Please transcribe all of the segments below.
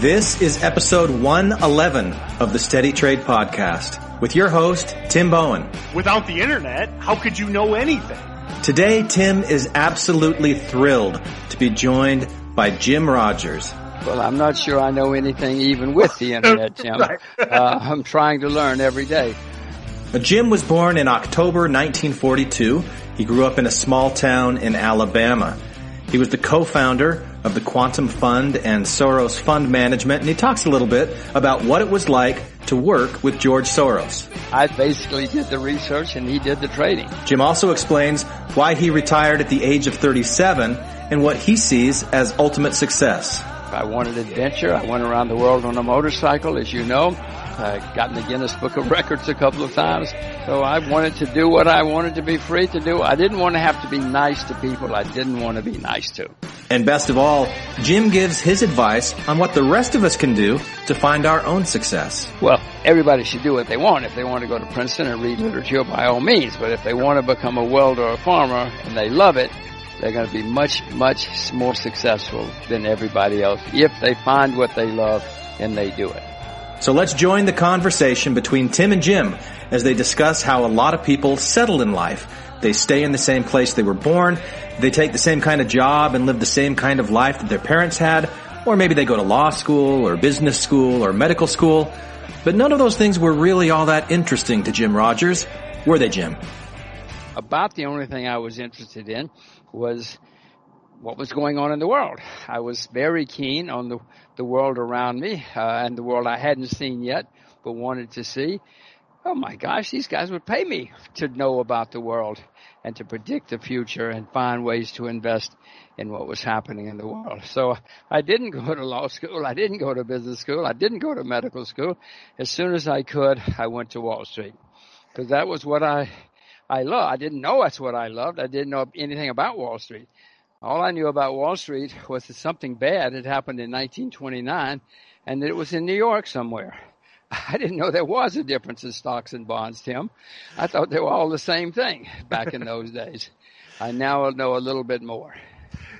This is episode 111 of the Steady Trade Podcast with your host, Tim Bohen. Without the internet, how could you know anything? Today, Tim is absolutely thrilled to be joined by Jim Rogers. Well, I'm not sure I know anything even with the internet, Tim. Right. uh, I'm trying to learn every day. Jim was born in October 1942. He grew up in a small town in Alabama. He was the co-founder of the Quantum Fund and Soros Fund Management, and he talks a little bit about what it was like to work with George Soros. I basically did the research and he did the trading. Jim also explains why he retired at the age of 37 and what he sees as ultimate success. I wanted adventure. I went around the world on a motorcycle, as you know. I got in the Guinness Book of Records a couple of times. So I wanted to do what I wanted to be free to do. I didn't want to have to be nice to people I didn't want to be nice to. And best of all, Jim gives his advice on what the rest of us can do to find our own success. Well, everybody should do what they want. If they want to go to Princeton and read literature, by all means. But if they want to become a welder or a farmer and they love it, they're going to be much, much more successful than everybody else if they find what they love and they do it. So let's join the conversation between Tim and Jim as they discuss how a lot of people settle in life. They stay in the same place they were born, they take the same kind of job and live the same kind of life that their parents had, or maybe they go to law school or business school or medical school. But none of those things were really all that interesting to Jim Rogers, were they, Jim? About the only thing I was interested in was what was going on in the world. I was very keen on the, the world around me uh, and the world I hadn't seen yet, but wanted to see. Oh my gosh, these guys would pay me to know about the world and to predict the future and find ways to invest in what was happening in the world. So I didn't go to law school. I didn't go to business school. I didn't go to medical school. As soon as I could, I went to Wall Street because that was what I, I loved. I didn't know that's what I loved. I didn't know anything about Wall Street. All I knew about Wall Street was that something bad had happened in 1929 and that it was in New York somewhere. I didn't know there was a difference in stocks and bonds, Tim. I thought they were all the same thing back in those days. I now know a little bit more.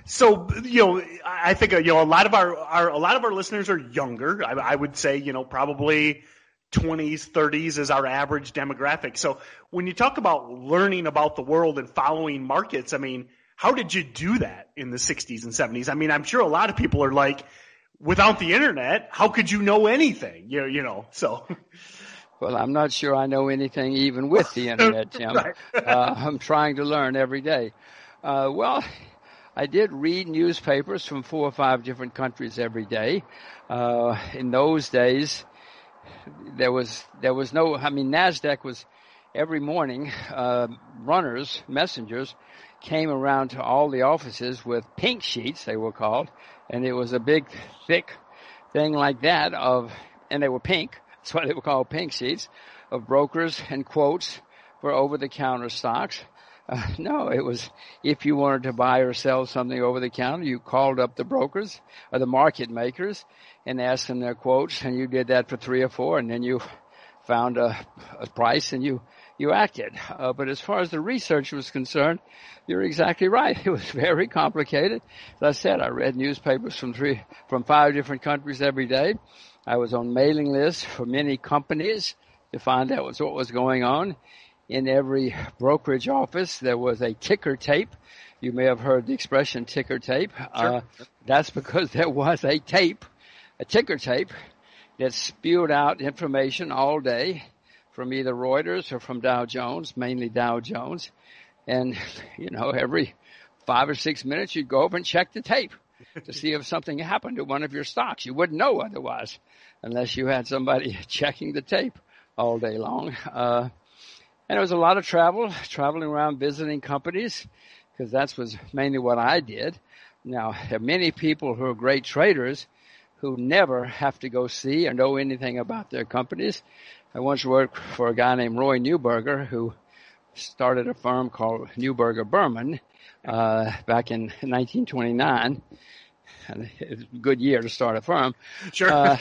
So, you know, I think, you know, a lot of our, our a lot of our listeners are younger. I, I would say, you know, probably 20s, 30s is our average demographic. So when you talk about learning about the world and following markets, I mean, how did you do that in the 60s and 70s? I mean, I'm sure a lot of people are like, without the internet, how could you know anything? You, you know, so. Well, I'm not sure I know anything even with the internet, Tim. Right. uh, I'm trying to learn every day. Uh, well, I did read newspapers from four or five different countries every day. Uh, in those days, there was there was no. I mean, Nasdaq was every morning. Uh, runners, messengers, came around to all the offices with pink sheets. They were called, and it was a big, thick thing like that of, and they were pink. That's why they were called pink sheets of brokers and quotes for over-the-counter stocks. Uh, no, it was if you wanted to buy or sell something over the counter, you called up the brokers or the market makers and asked them their quotes, and you did that for three or four, and then you found a, a price and you you acted. Uh, but as far as the research was concerned, you're exactly right. It was very complicated. As I said, I read newspapers from three from five different countries every day. I was on mailing lists for many companies to find out what was going on in every brokerage office, there was a ticker tape. You may have heard the expression ticker tape. Sure. Uh, that's because there was a tape, a ticker tape, that spewed out information all day from either Reuters or from Dow Jones, mainly Dow Jones. And, you know, every five or six minutes you'd go over and check the tape to see if something happened to one of your stocks. You wouldn't know otherwise unless you had somebody checking the tape all day long. Uh, and it was a lot of travel, traveling around visiting companies, because that was mainly what I did. Now, there are many people who are great traders who never have to go see or know anything about their companies. I once worked for a guy named Roy Neuberger who started a firm called Neuberger Berman uh, back in 1929. And it's a good year to start a firm. Sure. Uh,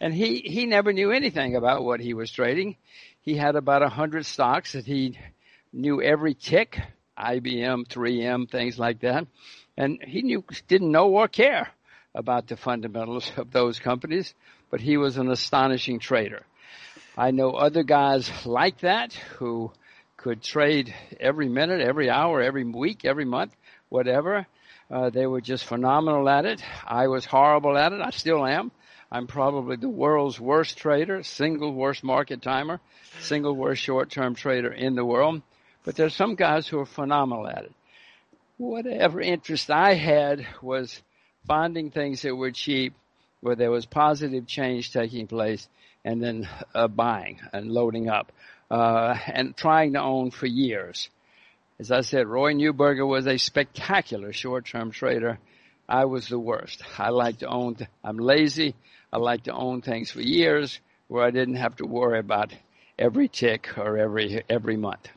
and he, he never knew anything about what he was trading. He had about a hundred stocks that he knew every tick, IBM, 3M, things like that. And he knew, didn't know or care about the fundamentals of those companies, but he was an astonishing trader. I know other guys like that who could trade every minute, every hour, every week, every month, whatever. Uh, they were just phenomenal at it. I was horrible at it. I still am. I'm probably the world's worst trader, single worst market timer, single worst short-term trader in the world. But there's some guys who are phenomenal at it. Whatever interest I had was finding things that were cheap, where there was positive change taking place, and then uh, buying and loading up, uh, and trying to own for years. As I said, Roy Neuberger was a spectacular short-term trader. I was the worst. I like to own. Th- I'm lazy. I like to own things for years where I didn't have to worry about every tick or every every month.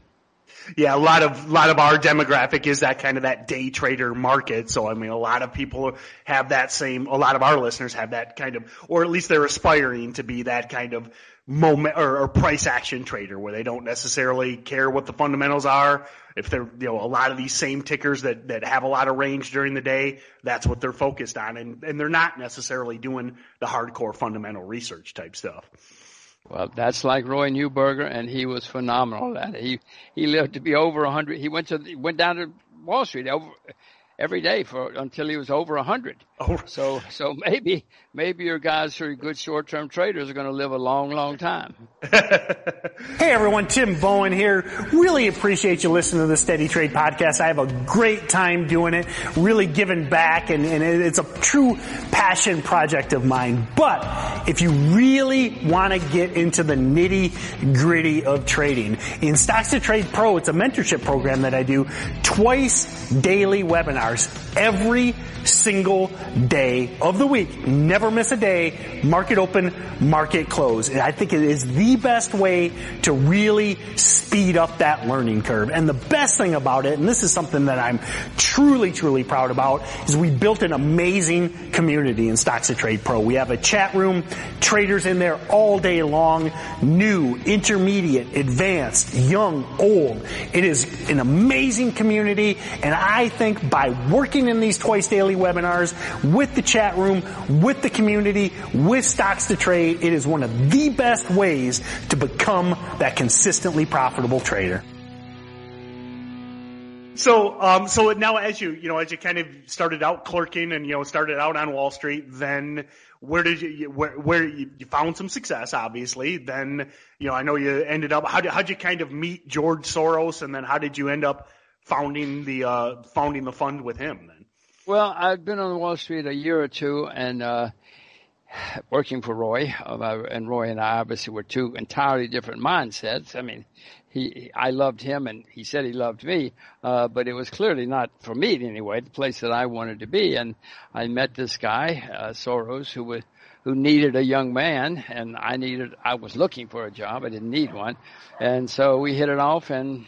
Yeah, a lot of a lot of our demographic is that kind of that day trader market. So I mean, a lot of people have that same. A lot of our listeners have that kind of, or at least they're aspiring to be that kind of moment or, or price action trader where they don't necessarily care what the fundamentals are. If they're, you know, a lot of these same tickers that, that have a lot of range during the day, that's what they're focused on. And, and they're not necessarily doing the hardcore fundamental research type stuff. Well, that's like Roy Neuberger, and he was phenomenal at it. He he lived to be over a hundred. He went to went down to Wall Street over every day for until he was over a hundred. Oh. So so maybe maybe your guys who are good short term traders are going to live a long, long time. hey everyone, Tim Bohen here. Really appreciate you listening to the Steady Trade podcast. I have a great time doing it, really giving back, and, and it's a true passion project of mine. But if you really want to get into the nitty gritty of trading, in Stocks to Trade Pro, it's a mentorship program that I do twice daily webinars every single day of the week. Never miss a day. Market open, market close. And I think it is the best way to really speed up that learning curve. And the best thing about it, and this is something that I'm truly, truly proud about, is we built an amazing community in Stocks to Trade Pro. We have a chat room, traders in there all day long, new, intermediate, advanced, young, old. It is an amazing community, and I think by working in these twice daily webinars, with the chat room, with the community, with stocks to trade. It is one of the best ways to become that consistently profitable trader. So, um, so now as you, you know, as you kind of started out clerking and, you know, started out on Wall Street, then where did you, where, where you, found some success, obviously. Then, you know, I know you ended up, how did, how'd you kind of meet George Soros and then how did you end up founding the, uh, founding the fund with him? Well, I've been on Wall Street a year or two and uh, working for Roy, uh, and Roy and I obviously were two entirely different mindsets. I mean, he, I loved him, and he said he loved me, uh, but it was clearly not for me anyway, the place that I wanted to be. And I met this guy, uh, Soros, who was who needed a young man, and I needed. I was looking for a job. I didn't need one, and so we hit it off, and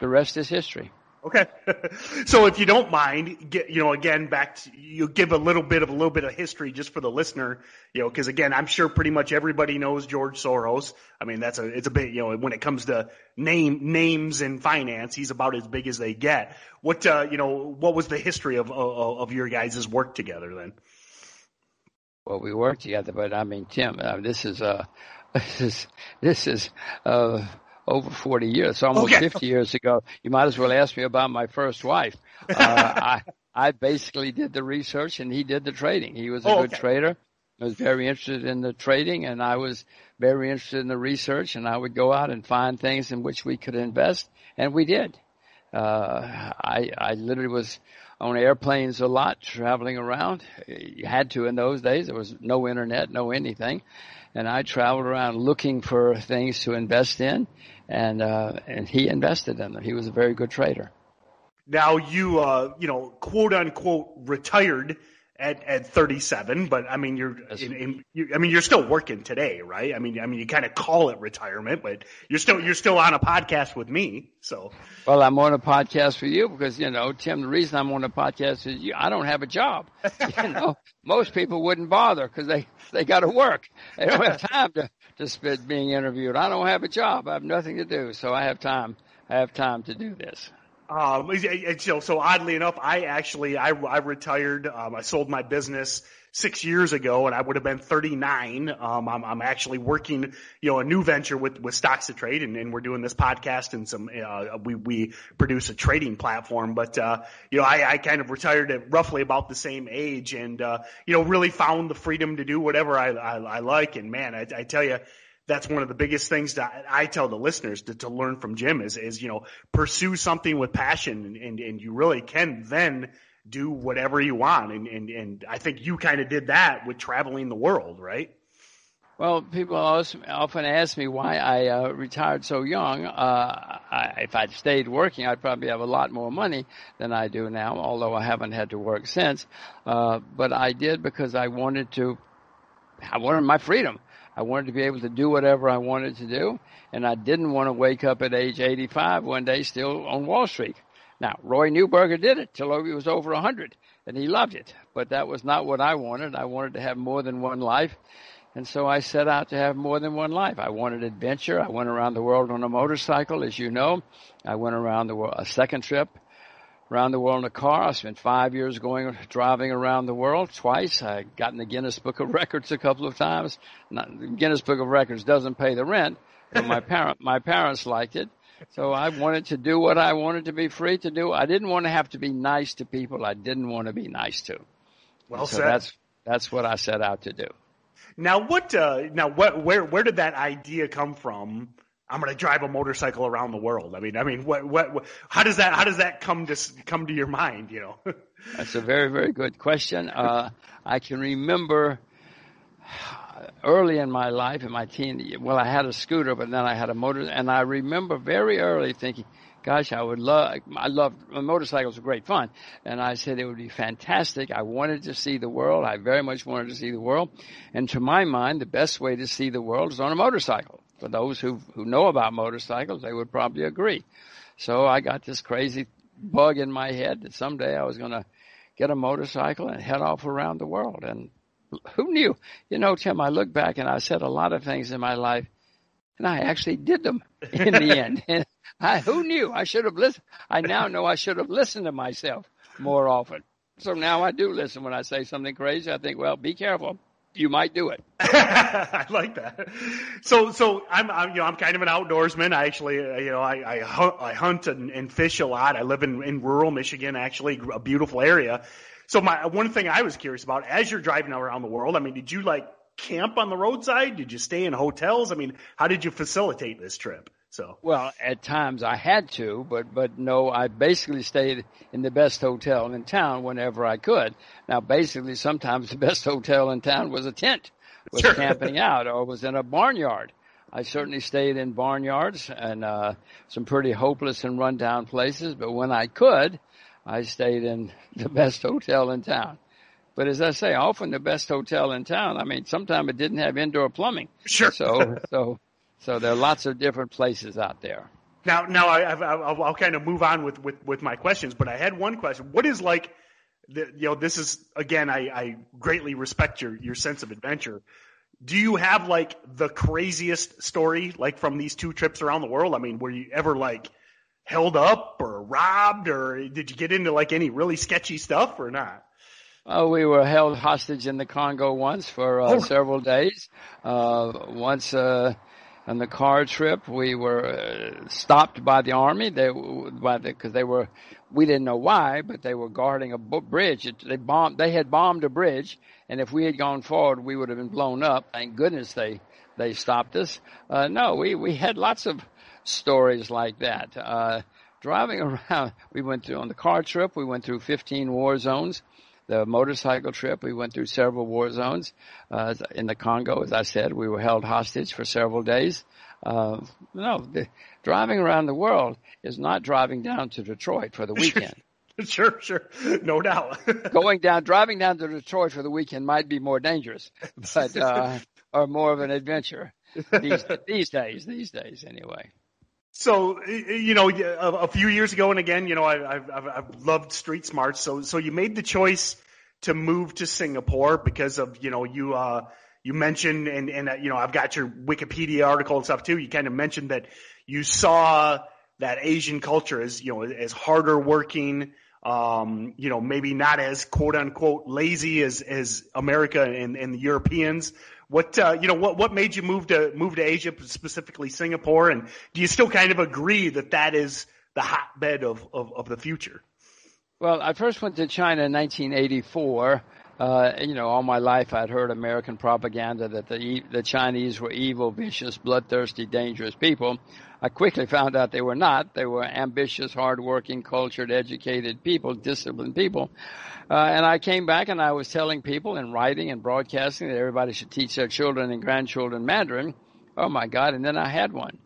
the rest is history. Okay. so if you don't mind, get, you know, again, back to, you give a little bit of a little bit of history just for the listener, you know, cause again, I'm sure pretty much everybody knows George Soros. I mean, that's a, it's a bit, you know, when it comes to name, names in finance, he's about as big as they get. What, uh, you know, what was the history of, of, of your guys' work together then? Well, we worked together, but I mean, Tim, uh, this is, uh, this is, this is, uh, over 40 years, almost okay. 50 years ago. You might as well ask me about my first wife. Uh, I, I basically did the research and he did the trading. He was a oh, good okay. trader. I was very interested in the trading and I was very interested in the research and I would go out and find things in which we could invest and we did. Uh, I, I literally was on airplanes a lot traveling around. You had to in those days. There was no internet, no anything. And I traveled around looking for things to invest in and uh, and he invested in them. He was a very good trader. Now you uh, you know quote unquote retired at at 37, but I mean you're in, in, you, I mean you're still working today, right? I mean I mean you kind of call it retirement, but you're still you're still on a podcast with me. So well, I'm on a podcast with you because you know Tim. The reason I'm on a podcast is you, I don't have a job. you know, most people wouldn't bother because they they got to work. They don't have time to to spend being interviewed. I don't have a job. I have nothing to do, so I have time. I have time to do this. Um, so, so oddly enough, I actually I, I retired. Um, I sold my business six years ago, and I would have been 39. Um, I'm, I'm actually working, you know, a new venture with with Stocks to Trade, and, and we're doing this podcast and some. Uh, we we produce a trading platform, but uh, you know, I, I kind of retired at roughly about the same age, and uh, you know, really found the freedom to do whatever I I, I like. And man, I, I tell you that's one of the biggest things that I tell the listeners to, to learn from Jim is, is, you know, pursue something with passion and, and, and you really can then do whatever you want. And, and, and I think you kind of did that with traveling the world, right? Well, people often ask me why I uh, retired so young. Uh, I, if I'd stayed working, I'd probably have a lot more money than I do now, although I haven't had to work since. Uh, but I did because I wanted to, I wanted my freedom. I wanted to be able to do whatever I wanted to do, and I didn't want to wake up at age 85 one day still on Wall Street. Now, Roy Neuberger did it till he was over 100, and he loved it. But that was not what I wanted. I wanted to have more than one life, and so I set out to have more than one life. I wanted adventure. I went around the world on a motorcycle, as you know. I went around the world a second trip around the world in a car. I spent five years going driving around the world twice. I got in the Guinness Book of Records a couple of times. Not, the Guinness Book of Records doesn't pay the rent, but my parent my parents liked it. So I wanted to do what I wanted to be free to do. I didn't want to have to be nice to people I didn't want to be nice to. Well so said. That's that's what I set out to do. Now what uh now what where where did that idea come from? I'm going to drive a motorcycle around the world. I mean, I mean, what, what, what, how does that, how does that come to, come to your mind, you know? That's a very, very good question. Uh, I can remember early in my life, in my teen, well, I had a scooter, but then I had a motor, and I remember very early thinking, gosh, I would love, I love, motorcycles are great fun. And I said it would be fantastic. I wanted to see the world. I very much wanted to see the world. And to my mind, the best way to see the world is on a motorcycle for those who who know about motorcycles, they would probably agree. So I got this crazy bug in my head that someday I was going to get a motorcycle and head off around the world. And who knew? You know, Tim, I look back and I said a lot of things in my life, and I actually did them in the end. And I, who knew? I should have listened. I now know I should have listened to myself more often. So now I do listen when I say something crazy. I think, well, be careful you might do it. I like that. So, so I'm, I'm, you know, I'm kind of an outdoorsman. I actually, uh, you know, I, I hunt, I hunt and, and fish a lot. I live in, in rural Michigan, actually, a beautiful area. So my, one thing I was curious about, as you're driving around the world, I mean, did you like camp on the roadside? Did you stay in hotels? I mean, how did you facilitate this trip? So well, at times I had to, but but no, I basically stayed in the best hotel in town whenever I could. Now, basically, sometimes the best hotel in town was a tent, was sure. camping out, or was in a barnyard. I certainly stayed in barnyards and uh, some pretty hopeless and rundown places, but when I could, I stayed in the best hotel in town. But as I say, often the best hotel in town. I mean, sometimes it didn't have indoor plumbing. Sure. So, so so there are lots of different places out there. Now, now I, will I'll kind of move on with, with, with my questions, but I had one question. What is like, the, you know, this is again, I, I greatly respect your your sense of adventure. Do you have like the craziest story like from these two trips around the world? I mean, were you ever like held up or robbed, or did you get into like any really sketchy stuff or not? Oh, we were held hostage in the Congo once for uh, oh. several days. Uh, once, uh, on the car trip, we were uh, stopped by the army. They by the because they were we didn't know why, but they were guarding a bridge. It, they bombed. They had bombed a bridge, and if we had gone forward, we would have been blown up. Thank goodness they they stopped us. Uh, no, we we had lots of stories like that. Uh, driving around, we went through on the car trip. We went through 15 war zones the motorcycle trip, we went through several war zones. Uh, in the Congo, as I said, we were held hostage for several days. Uh, no, the, driving around the world is not driving down to Detroit for the weekend. Sure, sure, no doubt. Going down, driving down to Detroit for the weekend might be more dangerous, but uh, or more of an adventure these these days. These days, anyway. So you know, a, few years ago, and again, you know, I, have I've loved Street Smarts. So so you made the choice to move to Singapore because of you know you uh you mentioned and and uh, you know I've got your Wikipedia article and stuff too. You kind of mentioned that you saw that Asian culture is, you know, as harder working, um, you know, maybe not as quote unquote lazy as, as America and, and the Europeans. What, uh, you know, what, what made you move to, move to Asia, specifically Singapore? And do you still kind of agree that that is the hotbed of, of, of the future? Well, I first went to China in 1984. Uh, you know, all my life I'd heard American propaganda that the the Chinese were evil, vicious, bloodthirsty, dangerous people. I quickly found out they were not. They were ambitious, hardworking, cultured, educated people, disciplined people. Uh, and I came back and I was telling people in writing and broadcasting that everybody should teach their children and grandchildren Mandarin. Oh my God! And then I had one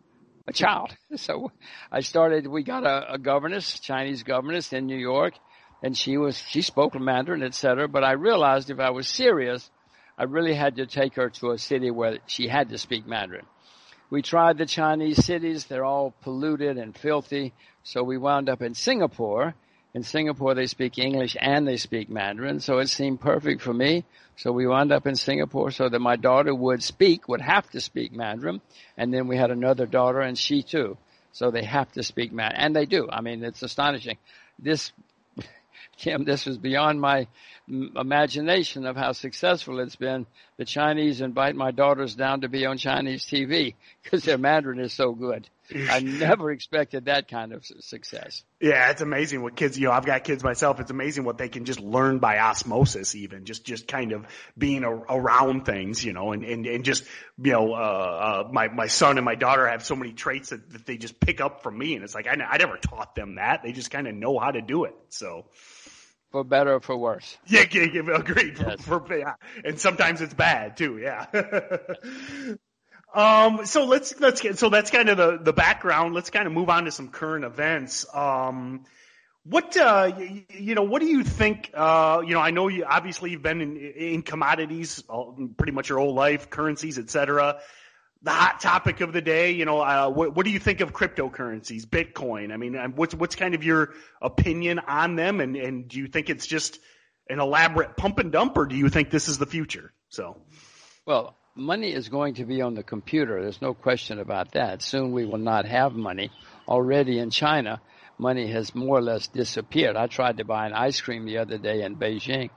a child. So I started, we got a, a governess, Chinese governess in New York, and she was, she spoke Mandarin, etc. But I realized if I was serious, I really had to take her to a city where she had to speak Mandarin. We tried the Chinese cities. They're all polluted and filthy. So we wound up in Singapore. In Singapore, they speak English and they speak Mandarin. So it seemed perfect for me. So we wound up in Singapore so that my daughter would speak, would have to speak Mandarin. And then we had another daughter and she too. So they have to speak Mandarin. And they do. I mean, it's astonishing. This, Kim, this was beyond my imagination of how successful it's been. The Chinese invite my daughters down to be on Chinese TV because their Mandarin is so good. I never expected that kind of success. Yeah, it's amazing what kids, you know, I've got kids myself. It's amazing what they can just learn by osmosis, even just, just kind of being a, around things, you know, and, and, and just, you know, uh, uh, my, my son and my daughter have so many traits that, that they just pick up from me. And it's like, I, I never taught them that. They just kind of know how to do it. So. For better or for worse. Yeah, yeah, yeah agreed. Yes. For, for, yeah. And sometimes it's bad too. Yeah. Um, so let's let's get so that's kind of the the background. Let's kind of move on to some current events. Um, what uh, you, you, know, what do you think? Uh, you know, I know you obviously you've been in, in commodities pretty much your whole life, currencies, etc. The hot topic of the day, you know, uh, what, what do you think of cryptocurrencies, Bitcoin? I mean, what's what's kind of your opinion on them, and and do you think it's just an elaborate pump and dump, or do you think this is the future? So, well, money is going to be on the computer. There's no question about that. Soon we will not have money. Already in China, money has more or less disappeared. I tried to buy an ice cream the other day in Beijing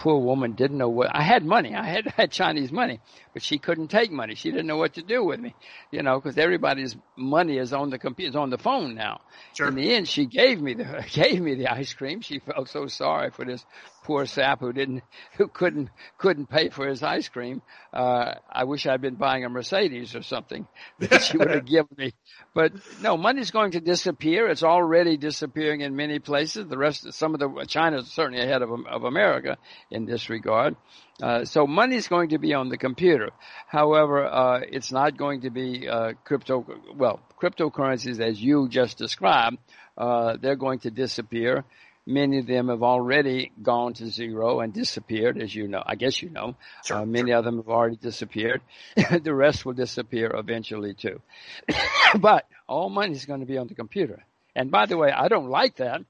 poor woman didn't know what I had money. I had had Chinese money, but she couldn't take money. She didn't know what to do with me, you know, because everybody's money is on the computer, is on the phone now. Sure. In the end, she gave me the gave me the ice cream. She felt so sorry for this poor sap who didn't who couldn't couldn't pay for his ice cream. Uh, I wish I'd been buying a Mercedes or something that she would have given me. But no, money's going to disappear. It's already disappearing in many places. The rest, some of the China's certainly ahead of of America in this regard. Uh, so money's going to be on the computer. However, uh, it's not going to be uh, crypto. Well, cryptocurrencies, as you just described, uh, they're going to disappear. Many of them have already gone to zero and disappeared, as you know. I guess you know. Sure, uh, many sure. of them have already disappeared. the rest will disappear eventually too. but all money is going to be on the computer. And by the way, I don't like that,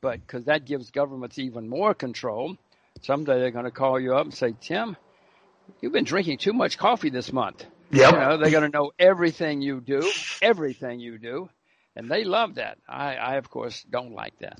but because that gives governments even more control someday they're going to call you up and say, Tim, you've been drinking too much coffee this month. Yep. You know, they're going to know everything you do, everything you do. And they love that. I, I of course don't like that.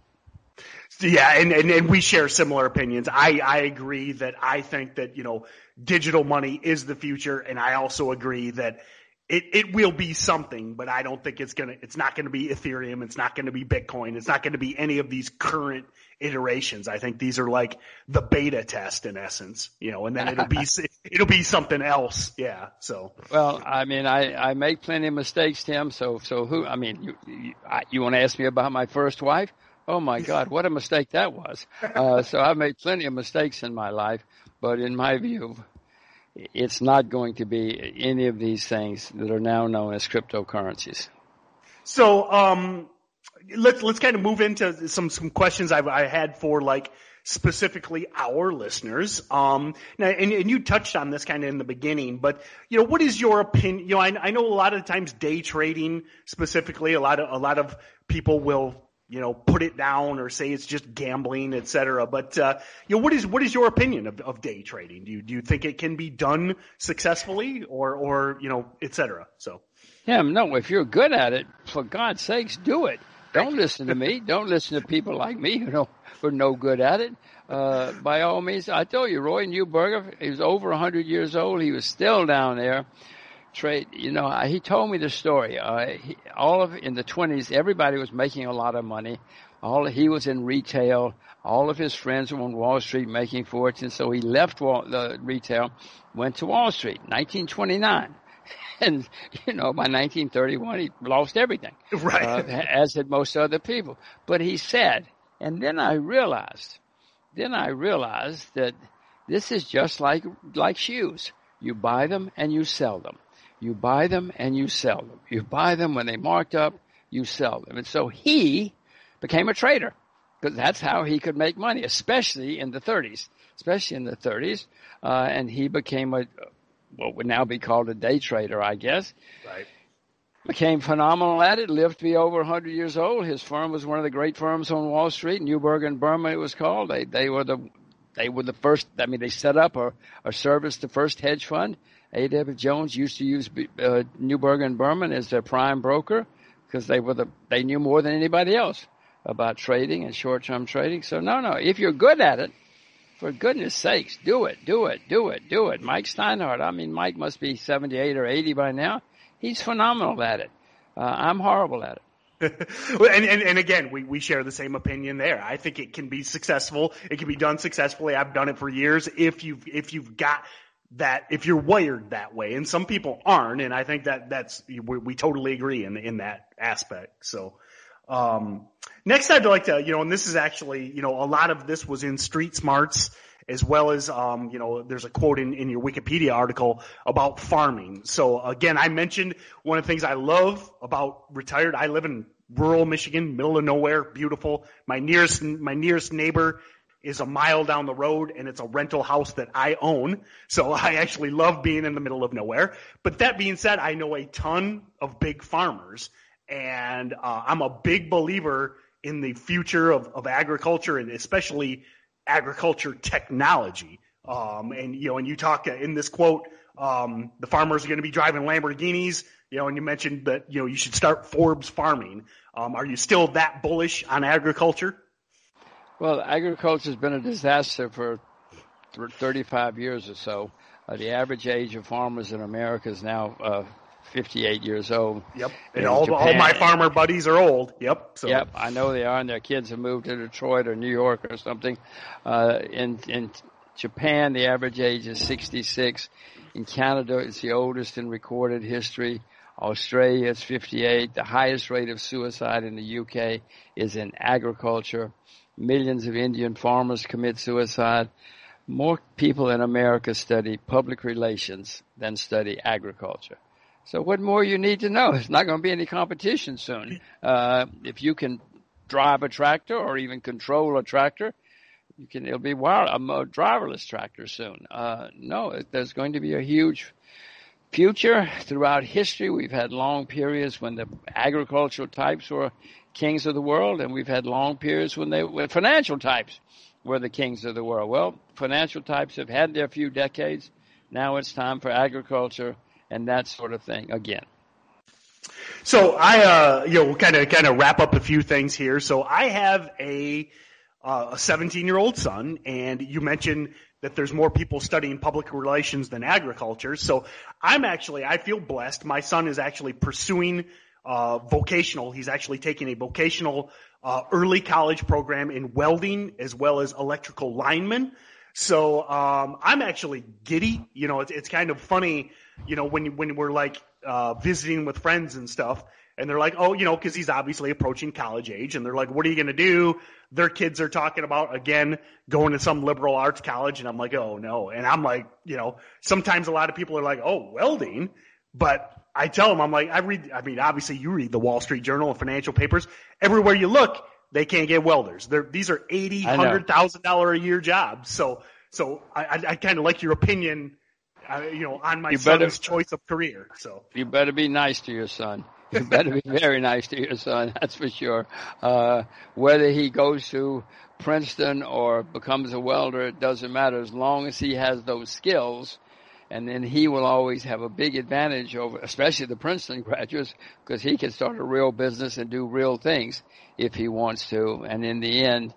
Yeah, and, and, and we share similar opinions. I, I agree that I think that, you know, digital money is the future. And I also agree that it, it will be something, but I don't think it's gonna, it's not gonna be Ethereum. It's not gonna be Bitcoin. It's not gonna be any of these current iterations. I think these are like the beta test in essence, you know, and then it'll be, it'll be something else. Yeah. So. Well, I mean, I, I make plenty of mistakes, Tim. So, so who, I mean, you, you, you want to ask me about my first wife? Oh my God, what a mistake that was. Uh, so I've made plenty of mistakes in my life, but in my view, it's not going to be any of these things that are now known as cryptocurrencies. So, um, let's let's kind of move into some some questions I've, I had for like specifically our listeners. Um, now, and, and, you touched on this kind of in the beginning, but you know, what is your opinion? You know, I, I know a lot of times day trading specifically, a lot of a lot of people will you know, put it down or say it's just gambling, et cetera. But, uh, you know, what is, what is your opinion of, of day trading? Do you, do you think it can be done successfully or, or, you know, et cetera? So. yeah, no, if you're good at it, for God's sakes, do it. Don't listen to me. Don't listen to people like me who know who are no good at it. Uh, by all means, I tell you, Roy Neuberger, he was over a 100 years old. He was still down there. Trade, you know, he told me the story. Uh, he, all of in the 20s, everybody was making a lot of money. All he was in retail. All of his friends were on Wall Street making fortunes. So he left Wall, the retail, went to Wall Street, 1929 and you know by 1931 he lost everything, right? Uh, as did most other people. But he said, and then I realized, then I realized that this is just like like shoes. You buy them and you sell them. You buy them and you sell them. You buy them when they marked up. You sell them, and so he became a trader because that's how he could make money, especially in the 30s, especially in the 30s. Uh, and he became a what would now be called a day trader, I guess. Right. Became phenomenal at it, lived to be over 100 years old. His firm was one of the great firms on Wall Street, Neuberger and Berman, it was called. They, they were the, they were the first, I mean, they set up or, or serviced the first hedge fund. A.W. Jones used to use uh, Neuberger and Berman as their prime broker because they were the, they knew more than anybody else about trading and short-term trading. So no, no, if you're good at it, for goodness sakes, do it, do it, do it, do it. Mike Steinhardt, I mean, Mike must be 78 or 80 by now. He's phenomenal at it. Uh, I'm horrible at it. and, and, and again, we, we share the same opinion there. I think it can be successful. It can be done successfully. I've done it for years. If you've, if you've got that, if you're wired that way, and some people aren't, and I think that that's, we, we totally agree in, in that aspect. So, um, next, I'd like to, you know, and this is actually, you know, a lot of this was in Street Smarts as well as, um, you know, there's a quote in, in your Wikipedia article about farming. So again, I mentioned one of the things I love about retired. I live in rural Michigan, middle of nowhere, beautiful. My nearest, my nearest neighbor is a mile down the road and it's a rental house that I own. So I actually love being in the middle of nowhere. But that being said, I know a ton of big farmers and uh, I'm a big believer in the future of, of agriculture and especially agriculture technology. Um, and you know, and you talk in this quote, um, the farmers are going to be driving Lamborghinis. You know, and you mentioned that you know you should start Forbes farming. Um, are you still that bullish on agriculture? Well, agriculture has been a disaster for 35 years or so. Uh, the average age of farmers in America is now uh, 58 years old. Yep. And all, all my farmer buddies are old. Yep. So. Yep. I know they are, and their kids have moved to Detroit or New York or something. Uh, in in Japan, the average age is 66. In Canada, it's the oldest in recorded history. Australia, is 58. The highest rate of suicide in the UK is in agriculture. Millions of Indian farmers commit suicide. More people in America study public relations than study agriculture. So what more you need to know? It's not going to be any competition soon. Uh, if you can drive a tractor or even control a tractor, you can. It'll be wild, a driverless tractor soon. Uh, no, there's going to be a huge future throughout history. We've had long periods when the agricultural types were kings of the world, and we've had long periods when they when financial types were the kings of the world. Well, financial types have had their few decades. Now it's time for agriculture and that sort of thing again. So I, uh, you know, kind of, kind of wrap up a few things here. So I have a, uh, a 17 year old son, and you mentioned that there's more people studying public relations than agriculture. So I'm actually, I feel blessed. My son is actually pursuing, uh, vocational. He's actually taking a vocational, uh, early college program in welding as well as electrical lineman. So, um, I'm actually giddy. You know, it's, it's kind of funny you know, when when we're like uh, visiting with friends and stuff, and they're like, oh, you know, because he's obviously approaching college age, and they're like, what are you going to do? Their kids are talking about again going to some liberal arts college, and I'm like, oh no, and I'm like, you know, sometimes a lot of people are like, oh, welding, but I tell them, I'm like, I read, I mean, obviously you read the Wall Street Journal and financial papers. Everywhere you look, they can't get welders. They're, these are eighty, hundred thousand dollar a year jobs. So, so I, I, kind of like your opinion uh, you know, on my you son's better, choice of career. So you better be nice to your son. You better be very nice to your son. That's for sure. Uh, whether he goes to Princeton or becomes a welder, it doesn't matter as long as he has those skills and then he will always have a big advantage over, especially the Princeton graduates, because he can start a real business and do real things if he wants to. And in the end,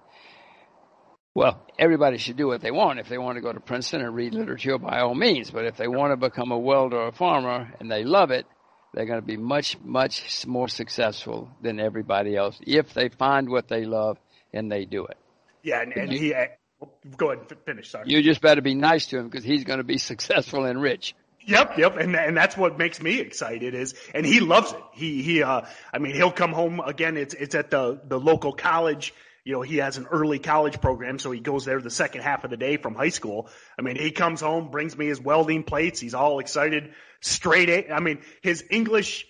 well, everybody should do what they want. If they want to go to Princeton and read literature, by all means. But if they want to become a welder or a farmer and they love it, they're going to be much, much more successful than everybody else if they find what they love and they do it. Yeah, and, and he, go ahead, and finish. Sorry. You just better be nice to him because he's going to be successful and rich. Yep, yep, and and that's what makes me excited is, and he loves it. He he, uh, I mean, he'll come home again. It's it's at the the local college you know, he has an early college program, so he goes there the second half of the day from high school. I mean, he comes home, brings me his welding plates. He's all excited, straight A. I mean, his English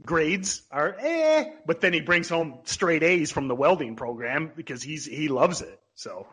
grades are eh, but then he brings home straight A's from the welding program because he's, he loves it. So.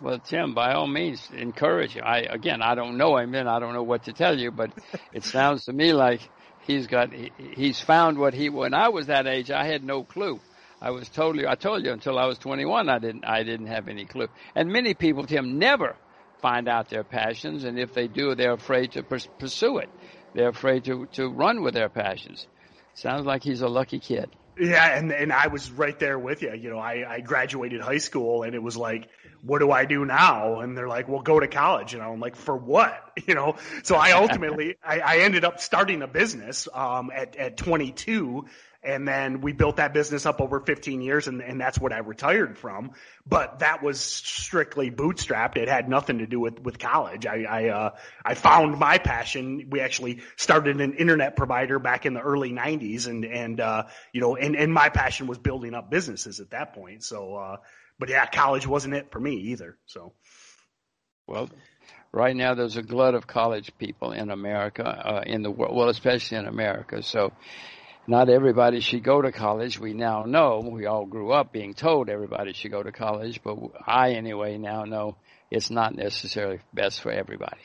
Well, Tim, by all means, encourage him. I, again, I don't know him and I don't know what to tell you, but it sounds to me like he's got, he, he's found what he, when I was that age, I had no clue. I was totally, I told you until I was 21, I didn't, I didn't have any clue. And many people, Tim, never find out their passions. And if they do, they're afraid to pursue it. They're afraid to, to run with their passions. Sounds like he's a lucky kid. Yeah, and and I was right there with you. You know, I, I graduated high school and it was like, what do I do now? And they're like, well, go to college. And I'm like, for what? You know, so I ultimately, I, I ended up starting a business, um, at, at 22 and then we built that business up over 15 years and, and that's what I retired from. But that was strictly bootstrapped. It had nothing to do with, with college. I, I, uh, I found my passion. We actually started an internet provider back in the early nineties and, and, uh, you know, and, and my passion was building up businesses at that point. So, uh, but yeah, college wasn't it for me either. So. Well, right now there's a glut of college people in America, uh, in the world, well, especially in America. So not everybody should go to college. We now know, we all grew up being told everybody should go to college, but I anyway now know it's not necessarily best for everybody.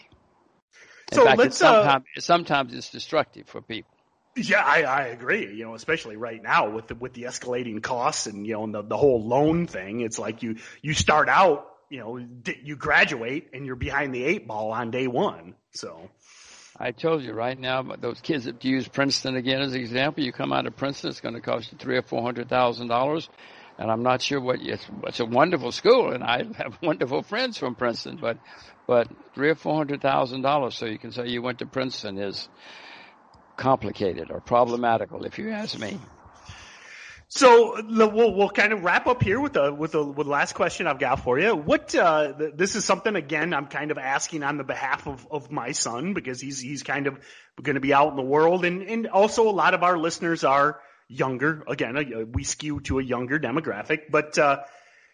In so fact, let's, sometimes, uh, sometimes it's destructive for people. Yeah, I, I agree. You know, especially right now with the with the escalating costs and you know and the the whole loan thing. It's like you you start out, you know, you graduate and you're behind the eight ball on day one. So I told you right now, those kids that use Princeton again as an example, you come out of Princeton, it's going to cost you three or four hundred thousand dollars, and I'm not sure what. It's, it's a wonderful school, and I have wonderful friends from Princeton, but but three or four hundred thousand dollars, so you can say you went to Princeton is complicated or problematical, if you ask me. So we'll we'll kind of wrap up here with the with the with last question I've got for you. What uh, this is something again I'm kind of asking on the behalf of of my son because he's he's kind of going to be out in the world and and also a lot of our listeners are younger. Again, uh, we skew to a younger demographic, but uh,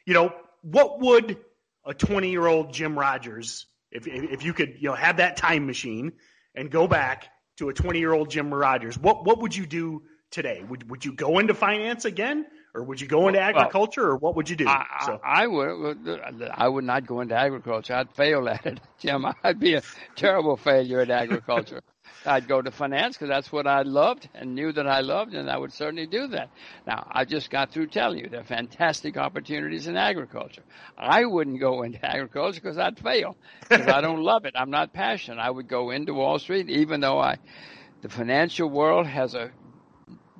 you know what would a 20 year old Jim Rogers if if you could you know have that time machine and go back to a 20 year old Jim Rogers, what what would you do? Today? Would would you go into finance again, or would you go into agriculture, or what would you do? I, so. I, would. I would not go into agriculture. I'd fail at it, Jim. I'd be a terrible failure at agriculture. I'd go to finance because that's what I loved and knew that I loved, and I would certainly do that. Now, I just got through telling you there are fantastic opportunities in agriculture. I wouldn't go into agriculture because I'd fail because I don't love it. I'm not passionate. I would go into Wall Street, even though I, the financial world has a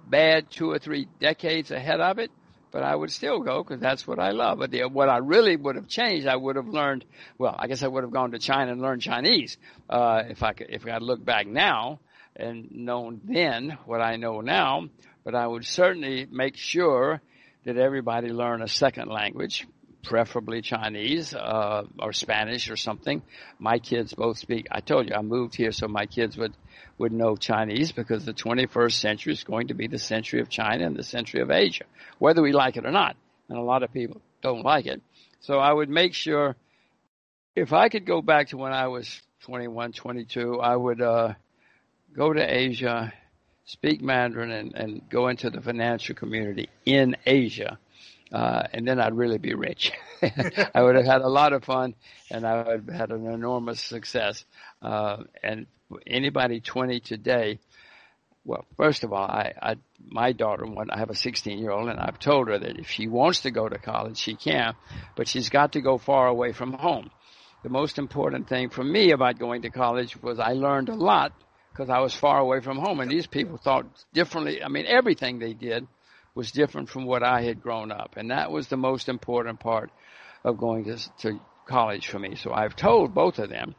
bad two or three decades ahead of it, but I would still go because that's what I love. But the, what I really would have changed, I would have learned. Well, I guess I would have gone to China and learned Chinese uh, if I could, if I look back now and known then what I know now. But I would certainly make sure that everybody learn a second language, preferably Chinese uh, or Spanish or something. My kids both speak. I told you I moved here so my kids would would know Chinese because the 21st century is going to be the century of China and the century of Asia, whether we like it or not. And a lot of people don't like it. So I would make sure if I could go back to when I was 21, 22, I would uh, go to Asia, speak Mandarin, and, and go into the financial community in Asia. Uh, and then I'd really be rich. I would have had a lot of fun, and I would have had an enormous success. Uh, and anybody 20 today, well, first of all, I, I my daughter, I have a 16 year old, and I've told her that if she wants to go to college, she can, but she's got to go far away from home. the most important thing for me about going to college was I learned a lot because I was far away from home, and these people thought differently. I mean, everything they did was different from what I had grown up, and that was the most important part of going to, to college for me. So I've told both of them,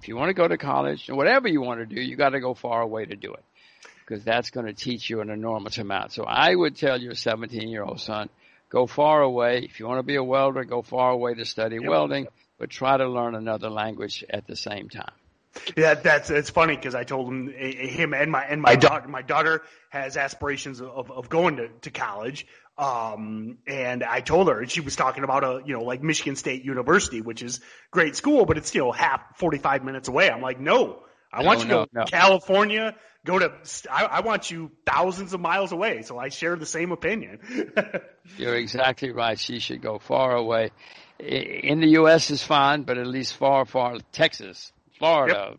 if you want to go to college, and whatever you want to do, you got to go far away to do it because that's going to teach you an enormous amount. So I would tell your 17 year old son, go far away. If you want to be a welder, go far away to study yep. welding, but try to learn another language at the same time. Yeah, that's it's funny because I told him him and my and my daughter my daughter has aspirations of of going to to college. Um, and I told her, and she was talking about a, you know, like Michigan State University, which is great school, but it's, know, half, 45 minutes away. I'm like, no, I want you to go no. California, go to, I, I, want you thousands of miles away. So I share the same opinion. You're exactly right. She should go far away. In the U.S. is fine, but at least far, far, Texas, Florida, yep.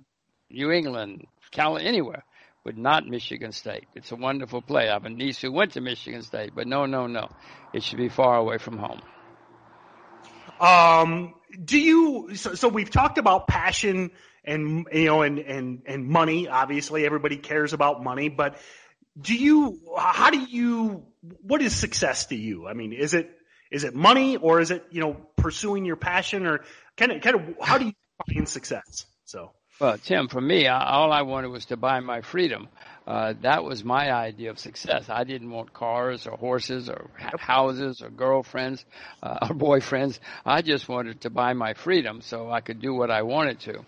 New England, Cal, anywhere, but not Michigan State. It's a wonderful play. I have a niece who went to Michigan State, but no, no, no. It should be far away from home. Um, do you, so, so we've talked about passion and you know and and and money obviously everybody cares about money but do you how do you what is success to you i mean is it is it money or is it you know pursuing your passion or kind of kind of how do you find success so well tim for me all i wanted was to buy my freedom uh, that was my idea of success. I didn't want cars or horses or houses or girlfriends uh, or boyfriends. I just wanted to buy my freedom so I could do what I wanted to.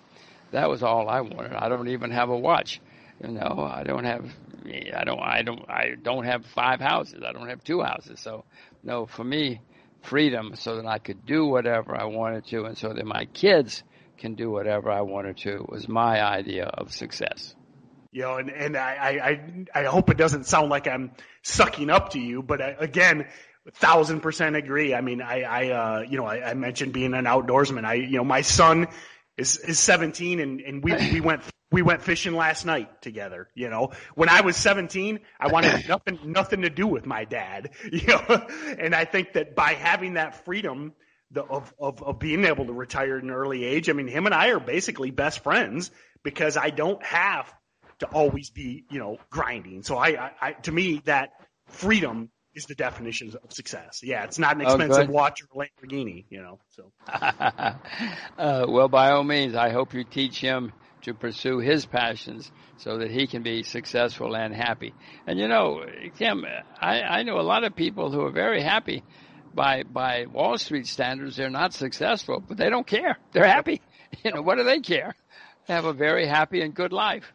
That was all I wanted. I don't even have a watch. You know, I don't have, I don't, I don't, I don't have five houses. I don't have two houses. So, no, for me, freedom so that I could do whatever I wanted to and so that my kids can do whatever I wanted to was my idea of success. You know, and, and I, I, I hope it doesn't sound like I'm sucking up to you, but I, again, thousand percent agree. I mean, I, I, uh, you know, I, I mentioned being an outdoorsman. I, you know, my son is is 17 and and we we went we went fishing last night together you know when i was 17 i wanted nothing nothing to do with my dad you know and i think that by having that freedom the, of, of of being able to retire at an early age i mean him and i are basically best friends because i don't have to always be you know grinding so i, I, I to me that freedom is the definition of success. Yeah, it's not an oh, expensive oh, watch or Lamborghini, you know. So, uh, well, by all means, I hope you teach him to pursue his passions so that he can be successful and happy. And you know, Tim, I, I know a lot of people who are very happy by by Wall Street standards. They're not successful, but they don't care. They're happy. You know, what do they care? They have a very happy and good life.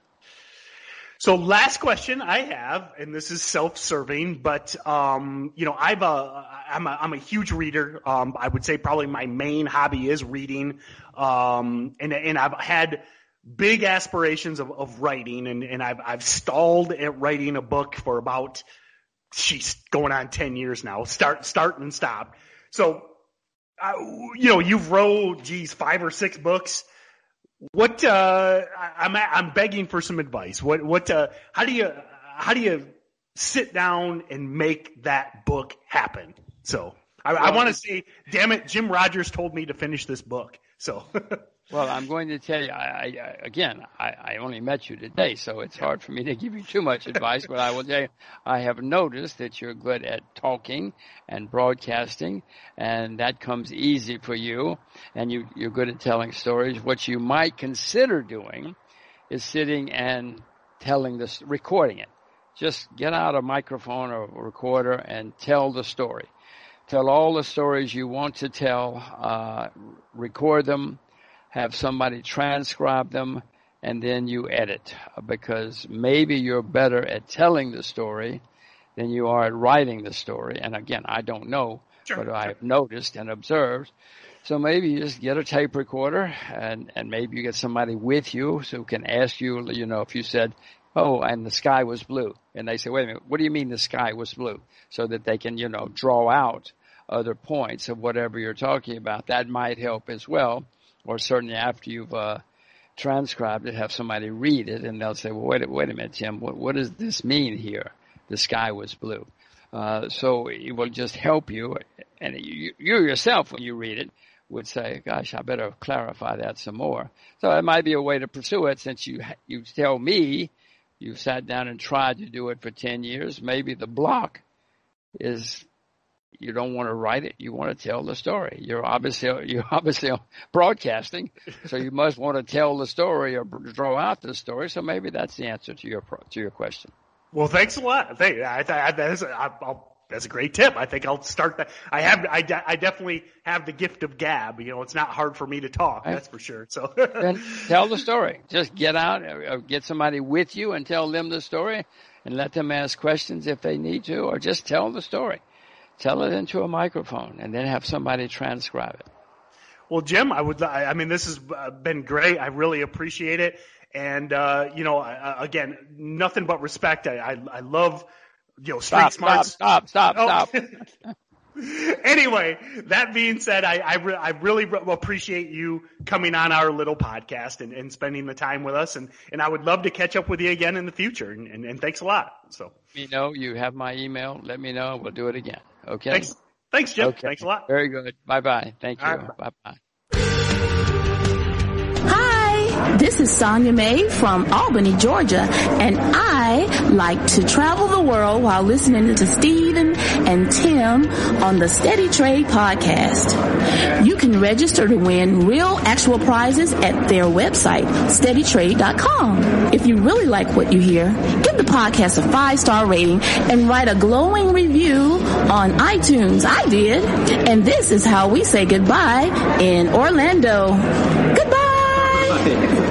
So last question I have, and this is self-serving, but um, you know, I've a, I'm a, I'm a huge reader. Um, I would say probably my main hobby is reading. Um, and and I've had big aspirations of, of writing, and and I've I've stalled at writing a book for about she's going on ten years now. Start start and stop. So, uh, you know, you've wrote geez five or six books what uh, I'm I'm begging for some advice. What what uh, how do you how do you sit down and make that book happen? So I, I want to say, damn it, Jim Rogers told me to finish this book. So Well, I'm going to tell you, I, I again, I, I only met you today, so it's hard for me to give you too much advice, but I will tell you, I have noticed that you're good at talking and broadcasting, and that comes easy for you, and you, you're good at telling stories. What you might consider doing is sitting and telling this, recording it. Just get out a microphone or a recorder and tell the story. Tell all the stories you want to tell, uh, record them, have somebody transcribe them, and then you edit because maybe you're better at telling the story than you are at writing the story. And again, I don't know, sure, but sure. I have noticed and observed. So maybe you just get a tape recorder and, and maybe you get somebody with you who can ask you, you know, if you said, oh, and the sky was blue. And they say, wait a minute, what do you mean the sky was blue? So that they can, you know, draw out other points of whatever you're talking about. That might help as well or certainly after you've uh, transcribed it, have somebody read it, and they'll say, "Well, wait, wait a minute, Tim. What, what does this mean here? The sky was blue." Uh, so it will just help you, and you, you yourself, when you read it, would say, "Gosh, I better clarify that some more." So it might be a way to pursue it since you you tell me you've sat down and tried to do it for ten years. Maybe the block is you don't want to write it. You want to tell the story. You're obviously you're obviously broadcasting, so you must want to tell the story or draw out the story. So maybe that's the answer to your to your question. Well, thanks a lot. Thank, I, I, that is, I, I'll, that's a great tip. I think I'll start that. I have, I, I definitely have the gift of gab. You know, it's not hard for me to talk. That's for sure. So then tell the story. Just get out, uh, uh, get somebody with you and tell them the story, and let them ask questions if they need to, or just tell the story tell it into a microphone and then have somebody transcribe it. Well, Jim, I would, I mean, this has uh, been great. I really appreciate it. And, uh, you know, again, nothing but respect. I, I, I love, you know, street stop, smarts. Stop, stop, stop, oh. stop. anyway, that being said, I, I, re- I, really appreciate you coming on our little podcast and, and, spending the time with us. And, and I would love to catch up with you again in the future. And, and, and thanks a lot. So you know you have my email. Let me know. We'll do it again. Okay. Thanks. Thanks, Jim. Okay. Thanks a lot. Very good. Bye bye. Thank you. Right. Bye bye. This is Sonia Mae from Albany, Georgia, and I like to travel the world while listening to Stephen and Tim on the Steady Trade podcast. You can register to win real actual prizes at their website, steadytrade.com. If you really like what you hear, give the podcast a five star rating and write a glowing review on iTunes. I did. And this is how we say goodbye in Orlando. Goodbye.